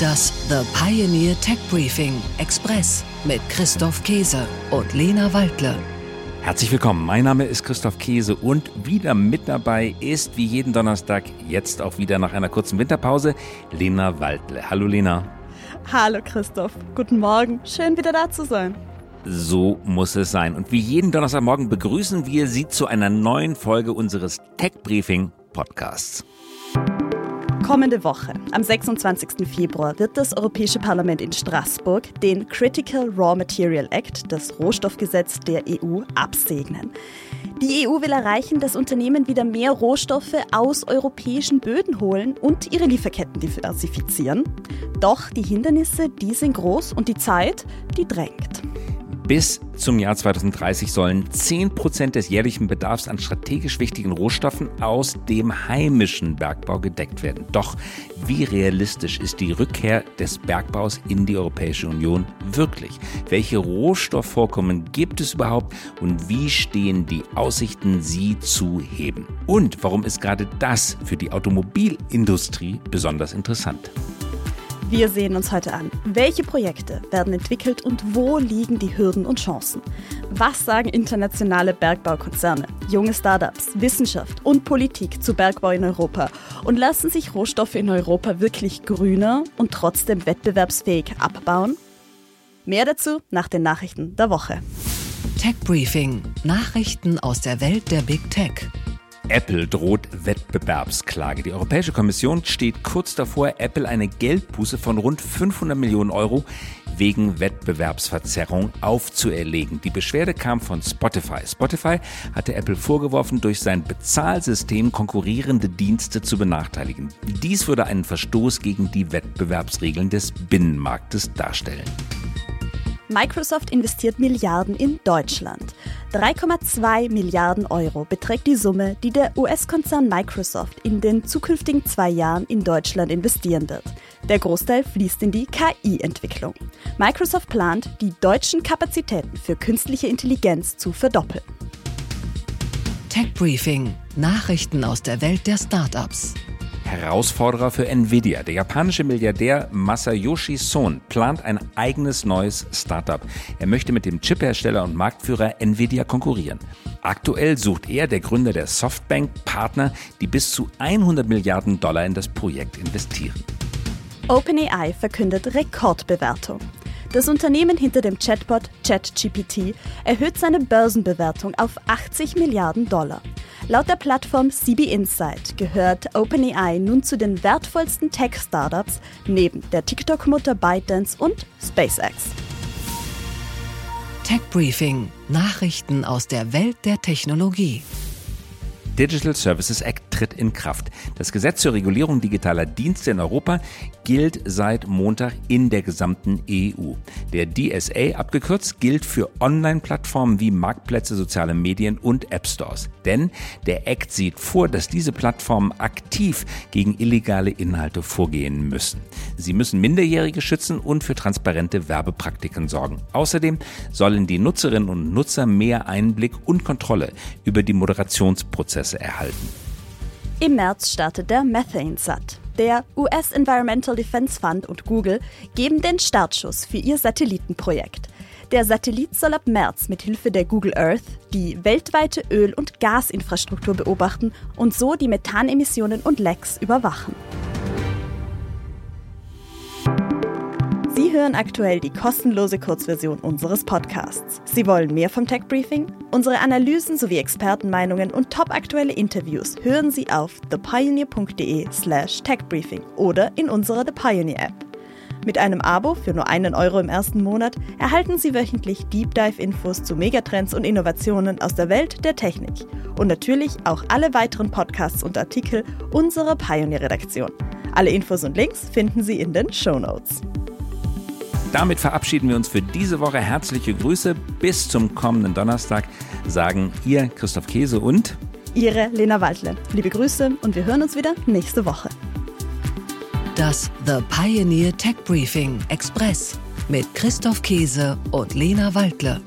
Das The Pioneer Tech Briefing Express mit Christoph Käse und Lena Waldle. Herzlich willkommen, mein Name ist Christoph Käse und wieder mit dabei ist wie jeden Donnerstag jetzt auch wieder nach einer kurzen Winterpause Lena Waldle. Hallo Lena. Hallo Christoph, guten Morgen, schön wieder da zu sein. So muss es sein. Und wie jeden Donnerstagmorgen begrüßen wir Sie zu einer neuen Folge unseres Tech Briefing Podcasts. Kommende Woche, am 26. Februar, wird das Europäische Parlament in Straßburg den Critical Raw Material Act, das Rohstoffgesetz der EU, absegnen. Die EU will erreichen, dass Unternehmen wieder mehr Rohstoffe aus europäischen Böden holen und ihre Lieferketten diversifizieren. Doch die Hindernisse, die sind groß und die Zeit, die drängt. Bis zum Jahr 2030 sollen 10 Prozent des jährlichen Bedarfs an strategisch wichtigen Rohstoffen aus dem heimischen Bergbau gedeckt werden. Doch wie realistisch ist die Rückkehr des Bergbaus in die Europäische Union wirklich? Welche Rohstoffvorkommen gibt es überhaupt und wie stehen die Aussichten, sie zu heben? Und warum ist gerade das für die Automobilindustrie besonders interessant? Wir sehen uns heute an, welche Projekte werden entwickelt und wo liegen die Hürden und Chancen. Was sagen internationale Bergbaukonzerne, junge Startups, Wissenschaft und Politik zu Bergbau in Europa? Und lassen sich Rohstoffe in Europa wirklich grüner und trotzdem wettbewerbsfähig abbauen? Mehr dazu nach den Nachrichten der Woche. Tech Briefing: Nachrichten aus der Welt der Big Tech. Apple droht Wettbewerbsklage. Die Europäische Kommission steht kurz davor, Apple eine Geldbuße von rund 500 Millionen Euro wegen Wettbewerbsverzerrung aufzuerlegen. Die Beschwerde kam von Spotify. Spotify hatte Apple vorgeworfen, durch sein Bezahlsystem konkurrierende Dienste zu benachteiligen. Dies würde einen Verstoß gegen die Wettbewerbsregeln des Binnenmarktes darstellen. Microsoft investiert Milliarden in Deutschland. 3,2 Milliarden Euro beträgt die Summe, die der US-Konzern Microsoft in den zukünftigen zwei Jahren in Deutschland investieren wird. Der Großteil fließt in die KI-Entwicklung. Microsoft plant, die deutschen Kapazitäten für künstliche Intelligenz zu verdoppeln. Tech Briefing: Nachrichten aus der Welt der Startups. Herausforderer für Nvidia. Der japanische Milliardär Masayoshi Son plant ein eigenes neues Startup. Er möchte mit dem Chiphersteller und Marktführer Nvidia konkurrieren. Aktuell sucht er, der Gründer der Softbank, Partner, die bis zu 100 Milliarden Dollar in das Projekt investieren. OpenAI verkündet Rekordbewertung. Das Unternehmen hinter dem Chatbot ChatGPT erhöht seine Börsenbewertung auf 80 Milliarden Dollar. Laut der Plattform CB Insight gehört OpenAI nun zu den wertvollsten Tech-Startups neben der TikTok-Mutter ByteDance und SpaceX. Tech Briefing: Nachrichten aus der Welt der Technologie. Digital Services Act tritt in Kraft. Das Gesetz zur Regulierung digitaler Dienste in Europa gilt seit Montag in der gesamten EU. Der DSA abgekürzt gilt für Online-Plattformen wie Marktplätze, soziale Medien und App Stores. Denn der Act sieht vor, dass diese Plattformen aktiv gegen illegale Inhalte vorgehen müssen. Sie müssen Minderjährige schützen und für transparente Werbepraktiken sorgen. Außerdem sollen die Nutzerinnen und Nutzer mehr Einblick und Kontrolle über die Moderationsprozesse erhalten. Im März startet der Methane Sat. Der US Environmental Defense Fund und Google geben den Startschuss für ihr Satellitenprojekt. Der Satellit soll ab März mit Hilfe der Google Earth die weltweite Öl- und Gasinfrastruktur beobachten und so die Methanemissionen und Lecks überwachen. Sie hören aktuell die kostenlose Kurzversion unseres Podcasts. Sie wollen mehr vom Tech Briefing? Unsere Analysen sowie Expertenmeinungen und topaktuelle Interviews hören Sie auf thepioneer.de/slash techbriefing oder in unserer The Pioneer App. Mit einem Abo für nur einen Euro im ersten Monat erhalten Sie wöchentlich Deep Dive Infos zu Megatrends und Innovationen aus der Welt der Technik und natürlich auch alle weiteren Podcasts und Artikel unserer Pioneer Redaktion. Alle Infos und Links finden Sie in den Show Notes. Damit verabschieden wir uns für diese Woche. Herzliche Grüße. Bis zum kommenden Donnerstag sagen ihr Christoph Käse und Ihre Lena Waldle. Liebe Grüße und wir hören uns wieder nächste Woche. Das The Pioneer Tech Briefing Express mit Christoph Käse und Lena Waldle.